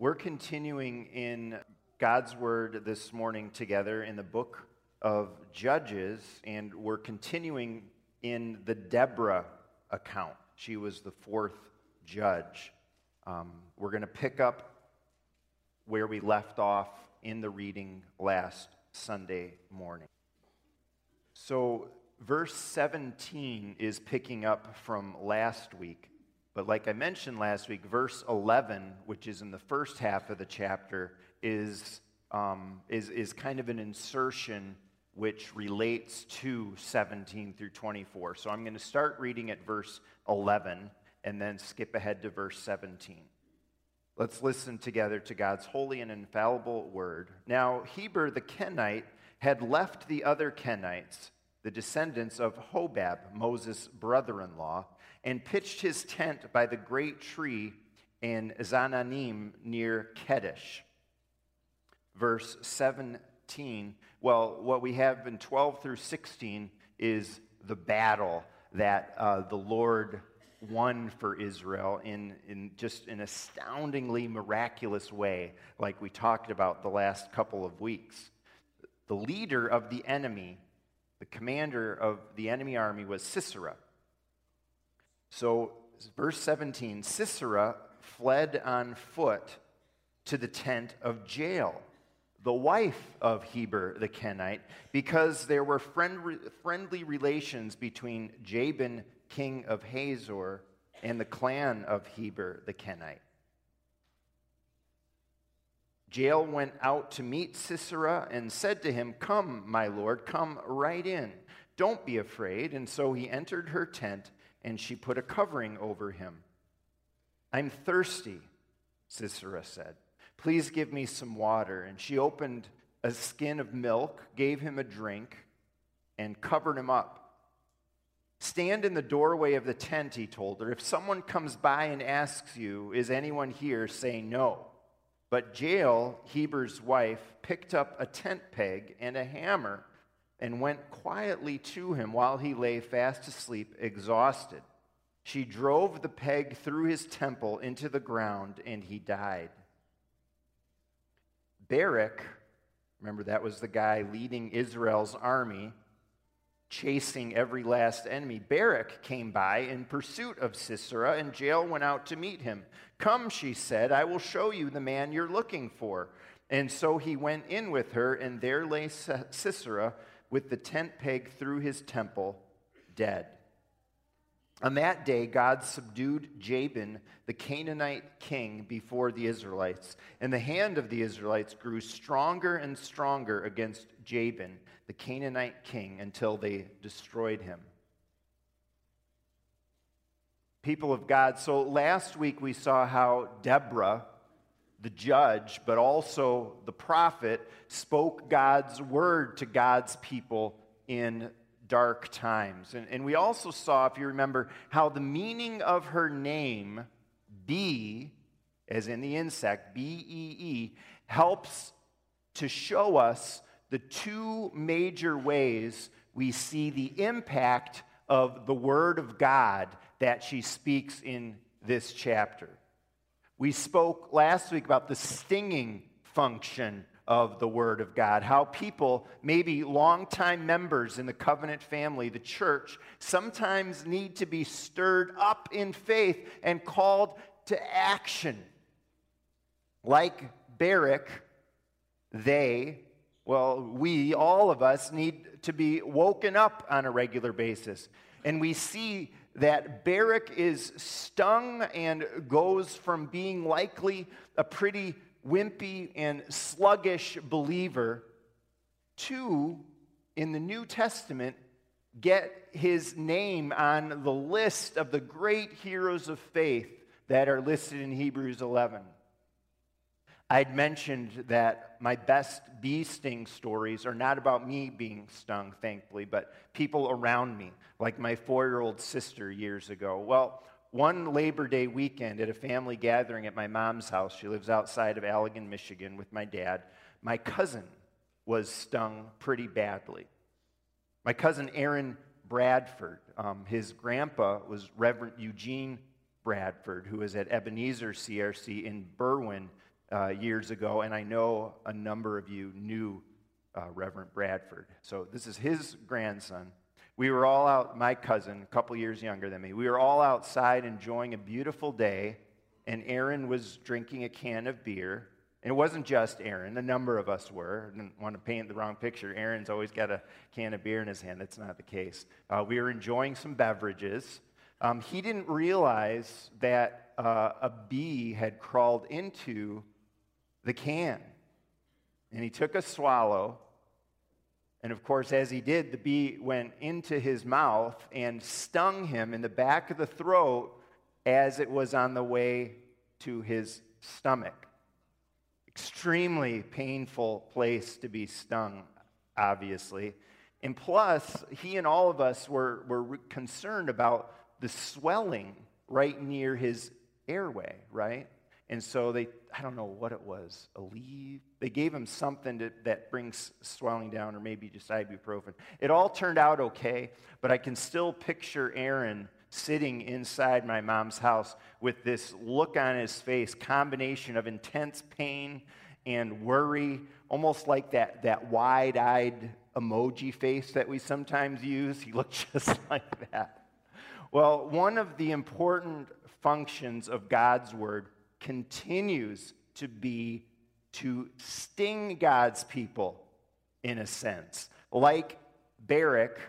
we're continuing in God's Word this morning together in the book of Judges, and we're continuing in the Deborah account. She was the fourth judge. Um, we're going to pick up where we left off in the reading last Sunday morning. So, verse 17 is picking up from last week. But, like I mentioned last week, verse 11, which is in the first half of the chapter, is, um, is, is kind of an insertion which relates to 17 through 24. So, I'm going to start reading at verse 11 and then skip ahead to verse 17. Let's listen together to God's holy and infallible word. Now, Heber the Kenite had left the other Kenites, the descendants of Hobab, Moses' brother in law, and pitched his tent by the great tree in Zaanannim near Kedesh. Verse 17. Well, what we have in 12 through 16 is the battle that uh, the Lord won for Israel in, in just an astoundingly miraculous way, like we talked about the last couple of weeks. The leader of the enemy, the commander of the enemy army, was Sisera. So, verse 17 Sisera fled on foot to the tent of Jael, the wife of Heber the Kenite, because there were friend, friendly relations between Jabin king of Hazor, and the clan of Heber the Kenite. Jael went out to meet Sisera and said to him, Come, my lord, come right in. Don't be afraid. And so he entered her tent, and she put a covering over him. I'm thirsty, Sisera said. Please give me some water. And she opened a skin of milk, gave him a drink, and covered him up. Stand in the doorway of the tent, he told her. If someone comes by and asks you, Is anyone here? say no. But Jael, Heber's wife, picked up a tent peg and a hammer and went quietly to him while he lay fast asleep, exhausted. She drove the peg through his temple into the ground, and he died. Barak, remember that was the guy leading Israel's army, chasing every last enemy. Barak came by in pursuit of Sisera, and Jael went out to meet him. Come, she said, I will show you the man you're looking for. And so he went in with her, and there lay Sisera with the tent peg through his temple, dead. On that day, God subdued Jabin, the Canaanite king, before the Israelites, and the hand of the Israelites grew stronger and stronger against Jabin the Canaanite king until they destroyed him. People of God, so last week we saw how Deborah, the judge, but also the prophet, spoke God's word to God's people in dark times. And, and we also saw, if you remember, how the meaning of her name, bee, as in the insect, B E E, helps to show us the two major ways we see the impact of the Word of God that she speaks in this chapter. We spoke last week about the stinging function of the Word of God, how people, maybe longtime members in the covenant family, the church, sometimes need to be stirred up in faith and called to action. Like Barak, they well, we, all of us, need to be woken up on a regular basis. And we see that Barak is stung and goes from being likely a pretty wimpy and sluggish believer to, in the New Testament, get his name on the list of the great heroes of faith that are listed in Hebrews 11. I'd mentioned that my best bee sting stories are not about me being stung, thankfully, but people around me, like my four year old sister years ago. Well, one Labor Day weekend at a family gathering at my mom's house, she lives outside of Allegan, Michigan, with my dad, my cousin was stung pretty badly. My cousin Aaron Bradford, um, his grandpa was Reverend Eugene Bradford, who was at Ebenezer CRC in Berwyn, uh, years ago, and I know a number of you knew uh, Reverend Bradford. So this is his grandson. We were all out, my cousin, a couple years younger than me, we were all outside enjoying a beautiful day, and Aaron was drinking a can of beer. And it wasn't just Aaron, a number of us were. I didn't want to paint the wrong picture. Aaron's always got a can of beer in his hand. That's not the case. Uh, we were enjoying some beverages. Um, he didn't realize that uh, a bee had crawled into the can. And he took a swallow. And of course, as he did, the bee went into his mouth and stung him in the back of the throat as it was on the way to his stomach. Extremely painful place to be stung, obviously. And plus, he and all of us were, were concerned about the swelling right near his airway, right? And so they, I don't know what it was, Aleve. They gave him something to, that brings swelling down, or maybe just ibuprofen. It all turned out okay, but I can still picture Aaron sitting inside my mom's house with this look on his face, combination of intense pain and worry, almost like that, that wide eyed emoji face that we sometimes use. He looked just like that. Well, one of the important functions of God's word continues to be to sting God's people in a sense. Like Barak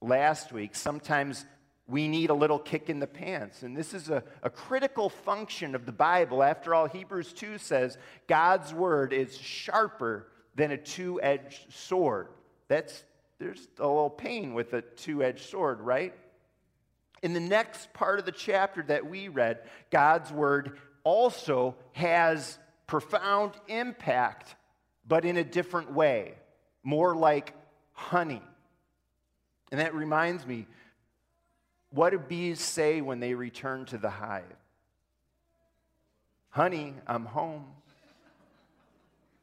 last week, sometimes we need a little kick in the pants. And this is a, a critical function of the Bible. After all, Hebrews 2 says God's word is sharper than a two edged sword. That's, there's a little pain with a two edged sword, right? In the next part of the chapter that we read, God's word also has profound impact, but in a different way, more like honey. And that reminds me what do bees say when they return to the hive? Honey, I'm home.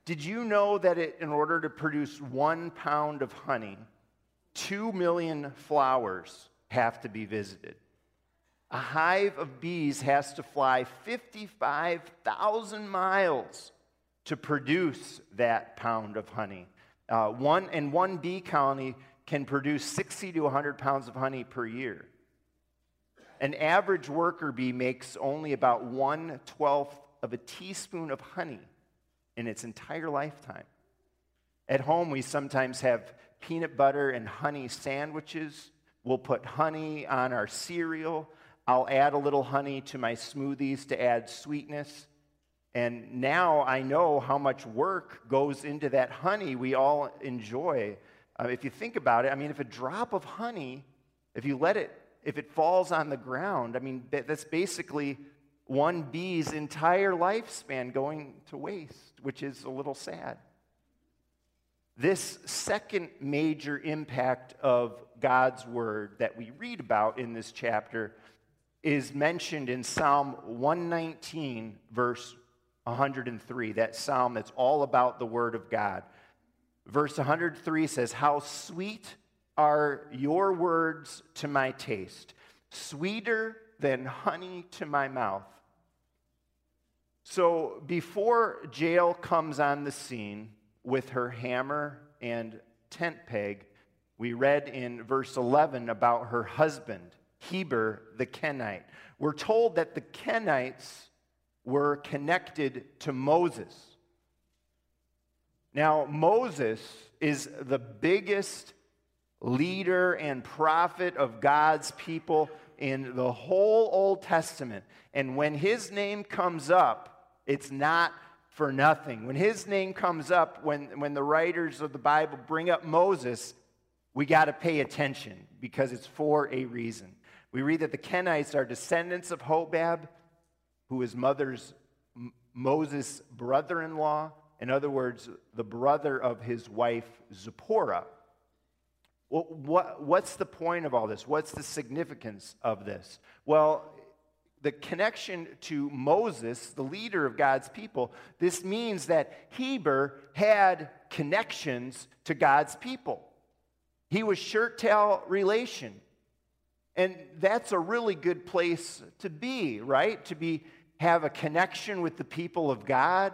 Did you know that it, in order to produce one pound of honey, two million flowers have to be visited? A hive of bees has to fly 55,000 miles to produce that pound of honey. Uh, one, and one bee colony can produce 60 to 100 pounds of honey per year. An average worker bee makes only about one twelfth of a teaspoon of honey in its entire lifetime. At home, we sometimes have peanut butter and honey sandwiches. We'll put honey on our cereal. I'll add a little honey to my smoothies to add sweetness. And now I know how much work goes into that honey we all enjoy. Uh, if you think about it, I mean, if a drop of honey, if you let it, if it falls on the ground, I mean, that's basically one bee's entire lifespan going to waste, which is a little sad. This second major impact of God's word that we read about in this chapter is mentioned in Psalm 119, verse 103, that psalm that's all about the Word of God. Verse 103 says, How sweet are your words to my taste, sweeter than honey to my mouth. So before Jael comes on the scene with her hammer and tent peg, we read in verse 11 about her husband Heber the Kenite. We're told that the Kenites were connected to Moses. Now, Moses is the biggest leader and prophet of God's people in the whole Old Testament. And when his name comes up, it's not for nothing. When his name comes up, when, when the writers of the Bible bring up Moses, we got to pay attention because it's for a reason. We read that the Kenites are descendants of Hobab, who is mother's Moses' brother in law. In other words, the brother of his wife Zipporah. Well, what, what's the point of all this? What's the significance of this? Well, the connection to Moses, the leader of God's people, this means that Heber had connections to God's people. He was shirt tail relation. And that's a really good place to be, right? To be have a connection with the people of God,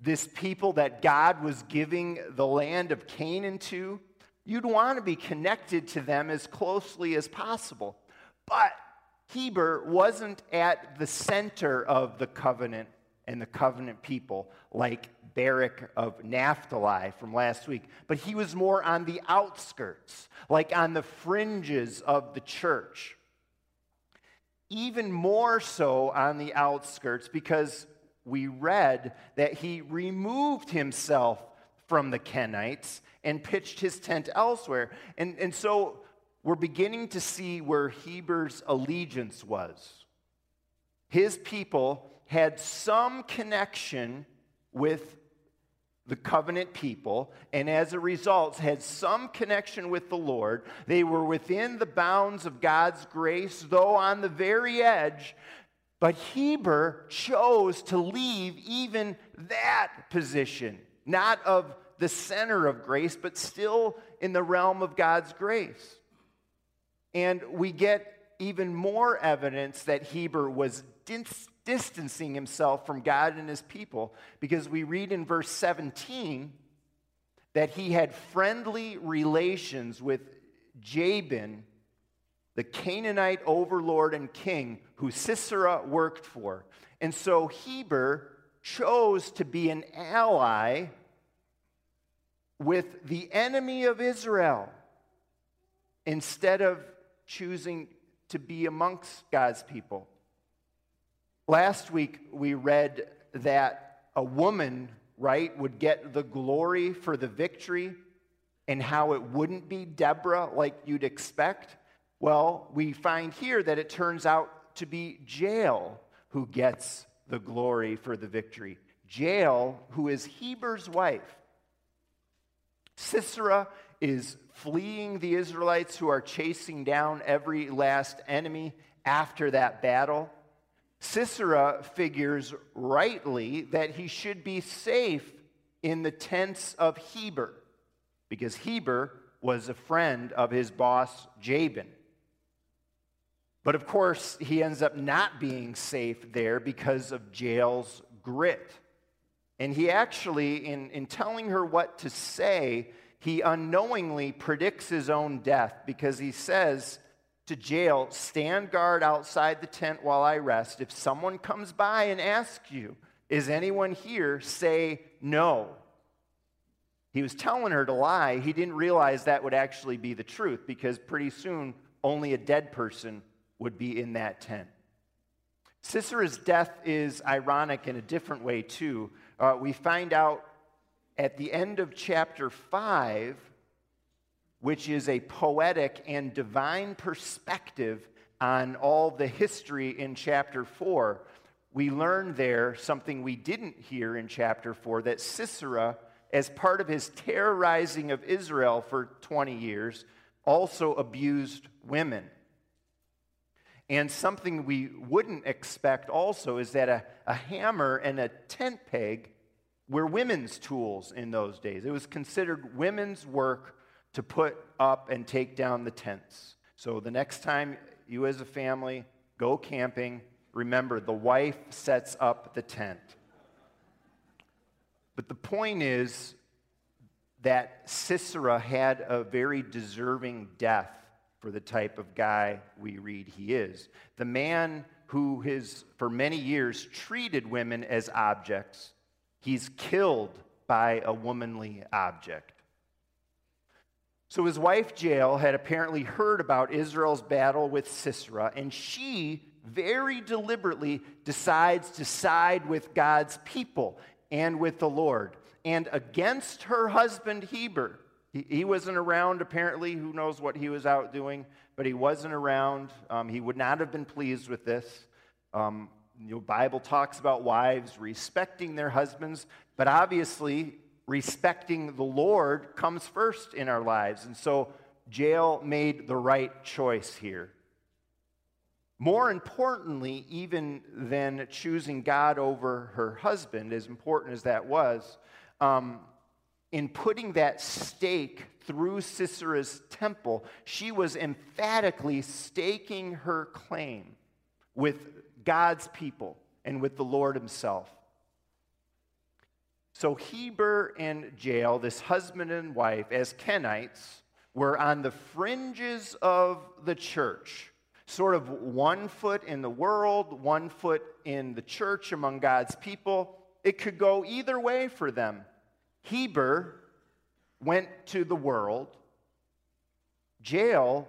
this people that God was giving the land of Canaan to, you'd want to be connected to them as closely as possible. But Heber wasn't at the center of the covenant and the covenant people like Barak of Naphtali from last week, but he was more on the outskirts, like on the fringes of the church. Even more so on the outskirts because we read that he removed himself from the Kenites and pitched his tent elsewhere. And, and so we're beginning to see where Heber's allegiance was. His people had some connection with the covenant people, and as a result, had some connection with the Lord. They were within the bounds of God's grace, though on the very edge. But Heber chose to leave even that position, not of the center of grace, but still in the realm of God's grace. And we get even more evidence that Heber was dis- distancing himself from God and his people because we read in verse 17 that he had friendly relations with Jabin, the Canaanite overlord and king who Sisera worked for. And so Heber chose to be an ally with the enemy of Israel instead of choosing to be amongst God's people. Last week, we read that a woman, right, would get the glory for the victory and how it wouldn't be Deborah like you'd expect. Well, we find here that it turns out to be Jael who gets the glory for the victory. Jael, who is Heber's wife. Sisera is fleeing the Israelites who are chasing down every last enemy after that battle. Sisera figures rightly that he should be safe in the tents of Heber, because Heber was a friend of his boss Jabin. But of course, he ends up not being safe there because of Jael's grit. And he actually, in, in telling her what to say, he unknowingly predicts his own death because he says, to Jael, stand guard outside the tent while I rest. If someone comes by and asks you, Is anyone here? say no. He was telling her to lie. He didn't realize that would actually be the truth because pretty soon only a dead person would be in that tent. Sisera's death is ironic in a different way, too. Uh, we find out at the end of chapter 5 which is a poetic and divine perspective on all the history in chapter 4. We learn there something we didn't hear in chapter 4 that Sisera, as part of his terrorizing of Israel for 20 years, also abused women. And something we wouldn't expect also is that a, a hammer and a tent peg were women's tools in those days. It was considered women's work to put up and take down the tents. So the next time you as a family go camping, remember the wife sets up the tent. But the point is that Sisera had a very deserving death for the type of guy we read he is. The man who has, for many years, treated women as objects, he's killed by a womanly object. So his wife Jael had apparently heard about Israel's battle with Sisera, and she very deliberately decides to side with God's people and with the Lord and against her husband Heber. He, wasn't around, apparently. Who knows what he was out doing, but he wasn't around. Um, he would not have been pleased with this. Um, the Bible talks about wives respecting their husbands, but obviously respecting the Lord comes first in our lives. And so Jael made the right choice here. More importantly, even than choosing God over her husband, as important as that was, um, in putting that stake through Sisera's temple, she was emphatically staking her claim with God's people and with the Lord Himself. So Heber and Jael, this husband and wife, as Kenites, were on the fringes of the church, sort of one foot in the world, one foot in the church among God's people. It could go either way for them. Heber went to the world, Jael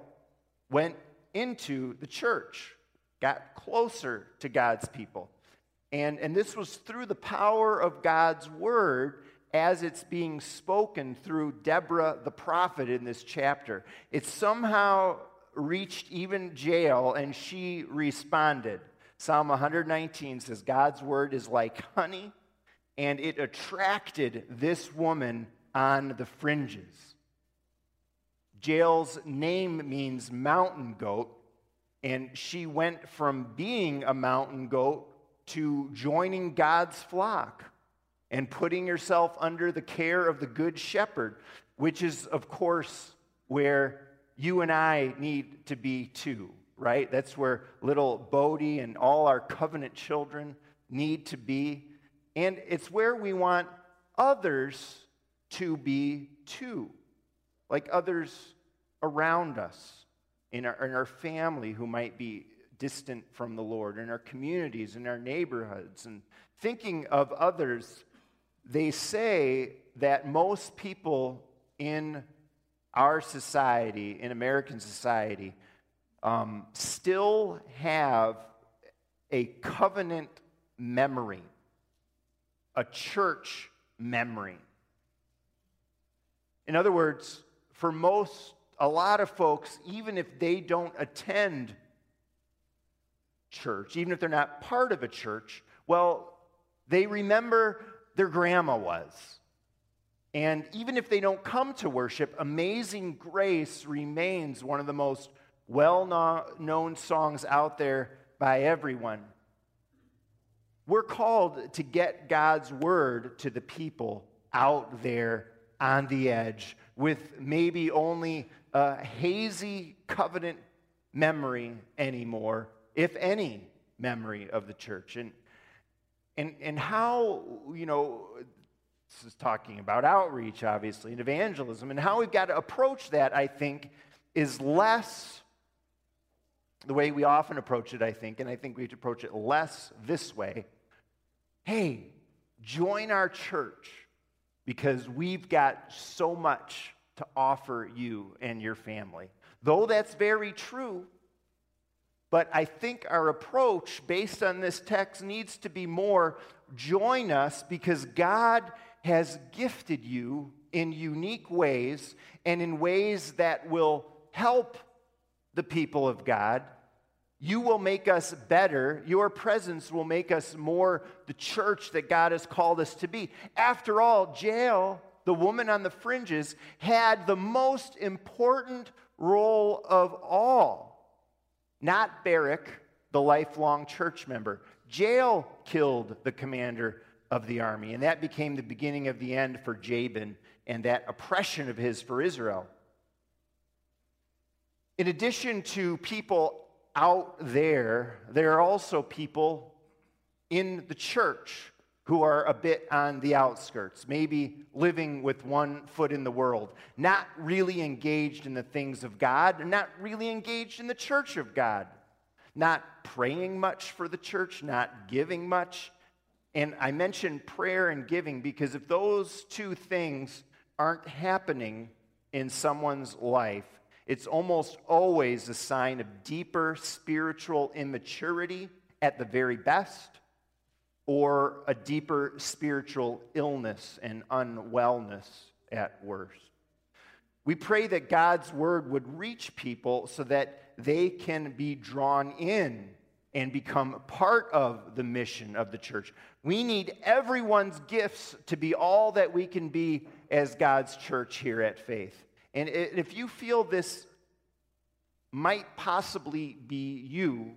went into the church, got closer to God's people. And, and this was through the power of God's word as it's being spoken through Deborah the prophet in this chapter. It somehow reached even Jael, and she responded. Psalm 119 says, God's word is like honey, and it attracted this woman on the fringes. Jael's name means mountain goat, and she went from being a mountain goat to joining God's flock and putting yourself under the care of the Good Shepherd, which is, of course, where you and I need to be too, right? That's where little Bodie and all our covenant children need to be. And it's where we want others to be too, like others around us in our, in our family who might be distant from the Lord, in our communities, in our neighborhoods, and thinking of others, they say that most people in our society, in American society, um, still have a covenant memory, a church memory. In other words, for most, a lot of folks, even if they don't attend church, even if they're not part of a church, well, they remember their grandma was. And even if they don't come to worship, Amazing Grace remains one of the most well known songs out there by everyone. We're called to get God's word to the people out there on the edge with maybe only a hazy covenant memory anymore if any, memory of the church. And, and, and how, you know, this is talking about outreach, obviously, and evangelism, and how we've got to approach that, I think, is less the way we often approach it, I think, and I think we approach it less this way. Hey, join our church because we've got so much to offer you and your family. Though that's very true, but I think our approach based on this text needs to be more join us because God has gifted you in unique ways and in ways that will help the people of God. You will make us better. Your presence will make us more the church that God has called us to be. After all, Jael, the woman on the fringes, had the most important role of all not Barak, the lifelong church member. Jael killed the commander of the army, and that became the beginning of the end for Jabin and that oppression of his for Israel. In addition to people out there, there are also people in the church who are a bit on the outskirts, maybe living with one foot in the world, not really engaged in the things of God, not really engaged in the church of God, not praying much for the church, not giving much. And I mentioned prayer and giving because if those two things aren't happening in someone's life, it's almost always a sign of deeper spiritual immaturity at the very best or a deeper spiritual illness and unwellness at worst. We pray that God's word would reach people so that they can be drawn in and become part of the mission of the church. We need everyone's gifts to be all that we can be as God's church here at Faith. And if you feel this might possibly be you,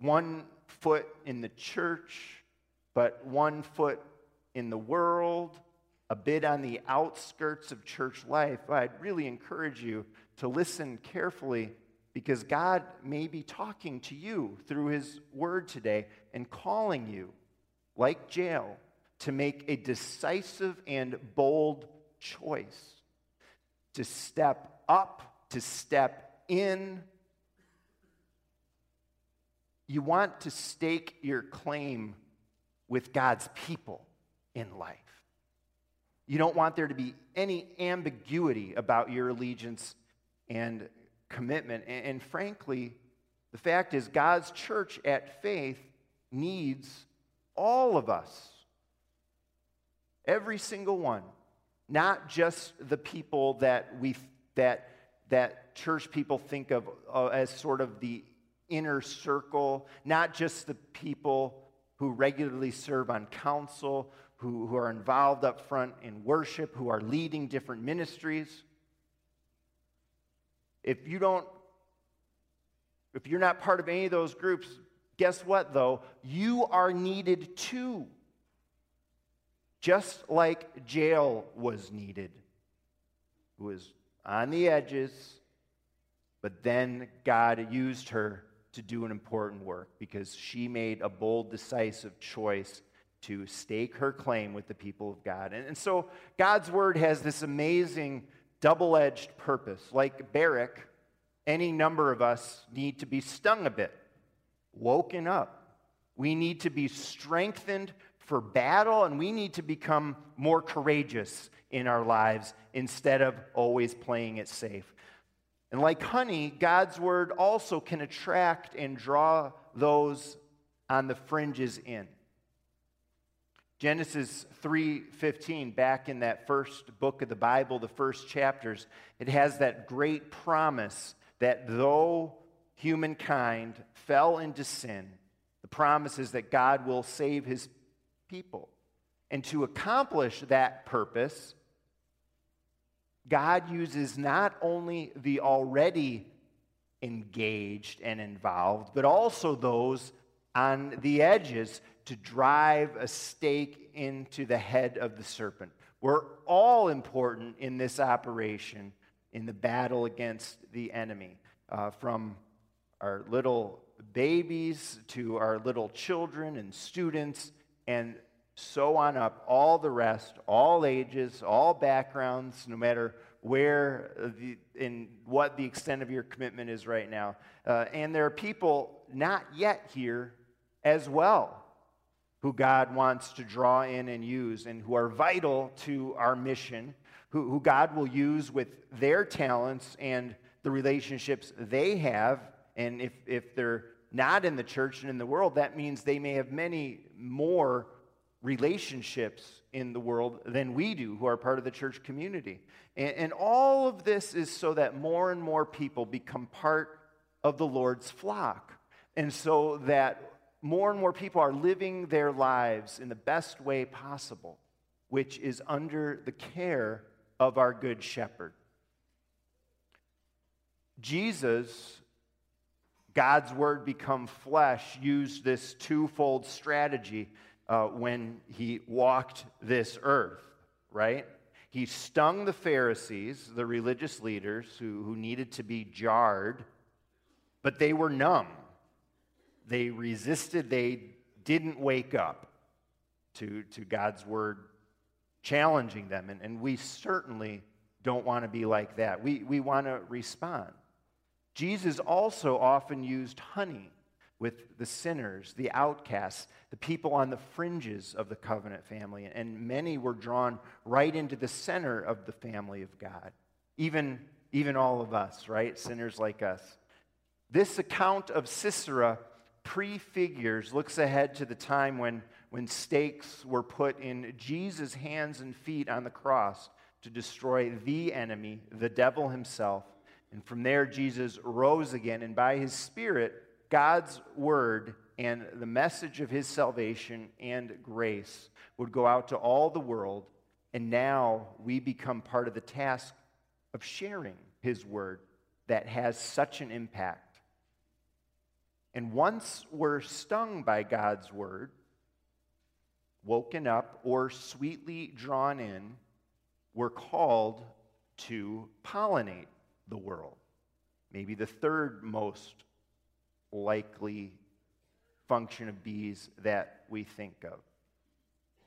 one foot in the church, but one foot in the world, a bit on the outskirts of church life, I'd really encourage you to listen carefully because God may be talking to you through His word today and calling you, like Jael, to make a decisive and bold choice to step up, to step in. You want to stake your claim with God's people in life. You don't want there to be any ambiguity about your allegiance and commitment. And, and, frankly, the fact is, God's church at faith needs all of us, every single one, not just the people that we that that church people think of uh, as sort of the inner circle, not just the people who regularly serve on council, who, who are involved up front in worship, who are leading different ministries. If you don't, if you're not part of any of those groups, guess what though? You are needed too. Just like Jael was needed, who was on the edges, but then God used her to do an important work because she made a bold, decisive choice to stake her claim with the people of God. And, and so God's word has this amazing double edged purpose. Like Barak, any number of us need to be stung a bit, woken up. We need to be strengthened for battle, and we need to become more courageous in our lives instead of always playing it safe. And like honey, God's word also can attract and draw those on the fringes in. Genesis 3:15 back in that first book of the Bible, the first chapters, it has that great promise that though humankind fell into sin, the promise is that God will save his people. And to accomplish that purpose, God uses not only the already engaged and involved, but also those on the edges to drive a stake into the head of the serpent. We're all important in this operation in the battle against the enemy, uh, from our little babies to our little children and students and so on up, all the rest, all ages, all backgrounds, no matter where the, in what the extent of your commitment is right now. Uh, and there are people not yet here as well who God wants to draw in and use and who are vital to our mission, who, who God will use with their talents and the relationships they have. And if, if they're not in the church and in the world, that means they may have many more relationships in the world than we do who are part of the church community. And, and, all of this is so that more and more people become part of the Lord's flock. And so that more and more people are living their lives in the best way possible, which is under the care of our good shepherd. Jesus, God's word become flesh, used this twofold strategy uh, when he walked this earth, right? He stung the Pharisees, the religious leaders who, who needed to be jarred, but they were numb. They resisted, they didn't wake up to, to God's word challenging them. And, and we certainly don't want to be like that. We, we want to respond. Jesus also often used honey with the sinners, the outcasts, the people on the fringes of the covenant family. And many were drawn right into the center of the family of God. Even, even all of us, right? Sinners like us. This account of Sisera prefigures, looks ahead to the time when, when stakes were put in Jesus' hands and feet on the cross to destroy the enemy, the devil himself. And from there, Jesus rose again, and by his Spirit, God's word and the message of his salvation and grace would go out to all the world, and now we become part of the task of sharing his word that has such an impact. And once we're stung by God's word, woken up, or sweetly drawn in, we're called to pollinate the world. maybe the third most likely function of bees that we think of.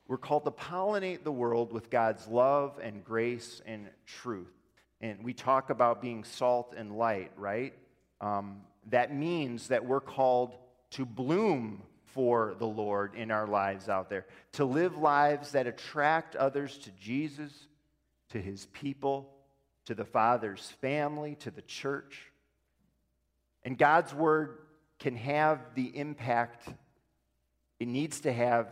We're called to pollinate the world with God's love and grace and truth. And we talk about being salt and light, right? Um, that means that we're called to bloom for the Lord in our lives out there, to live lives that attract others to Jesus, to his people, to the Father's family, to the church. And God's word can have the impact it needs to have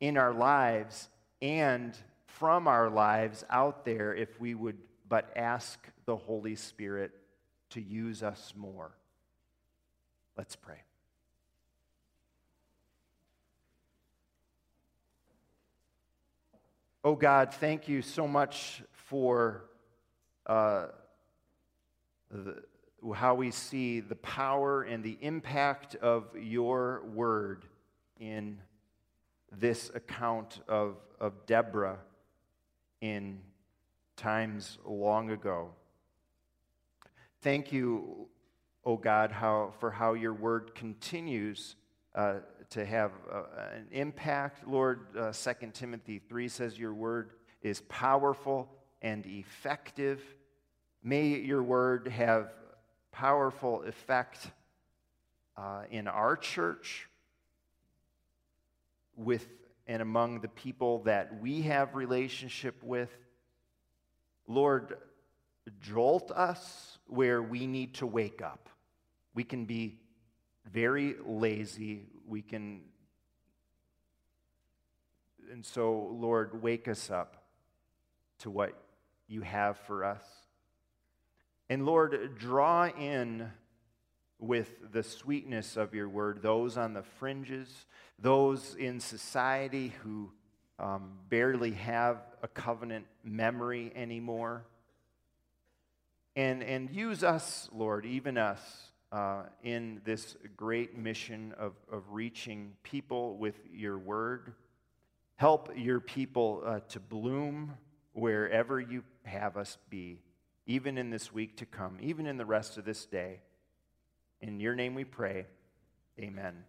in our lives and from our lives out there if we would but ask the Holy Spirit to use us more. Let's pray. Oh God, thank you so much for uh, the, how we see the power and the impact of your word in this account of, of Deborah in times long ago. Thank you, O oh God, how, for how your word continues uh, to have uh, an impact. Lord, uh, 2 Timothy 3 says your word is powerful and effective. May your word have powerful effect uh, in our church, with and among the people that we have relationship with. Lord, jolt us where we need to wake up. We can be very lazy. We can. And so, Lord, wake us up to what you have for us. And Lord, draw in with the sweetness of your word those on the fringes, those in society who um, barely have a covenant memory anymore. And, and use us, Lord, even us, uh, in this great mission of, of reaching people with your word. Help your people uh, to bloom wherever you have us be, even in this week to come, even in the rest of this day. In your name we pray. Amen.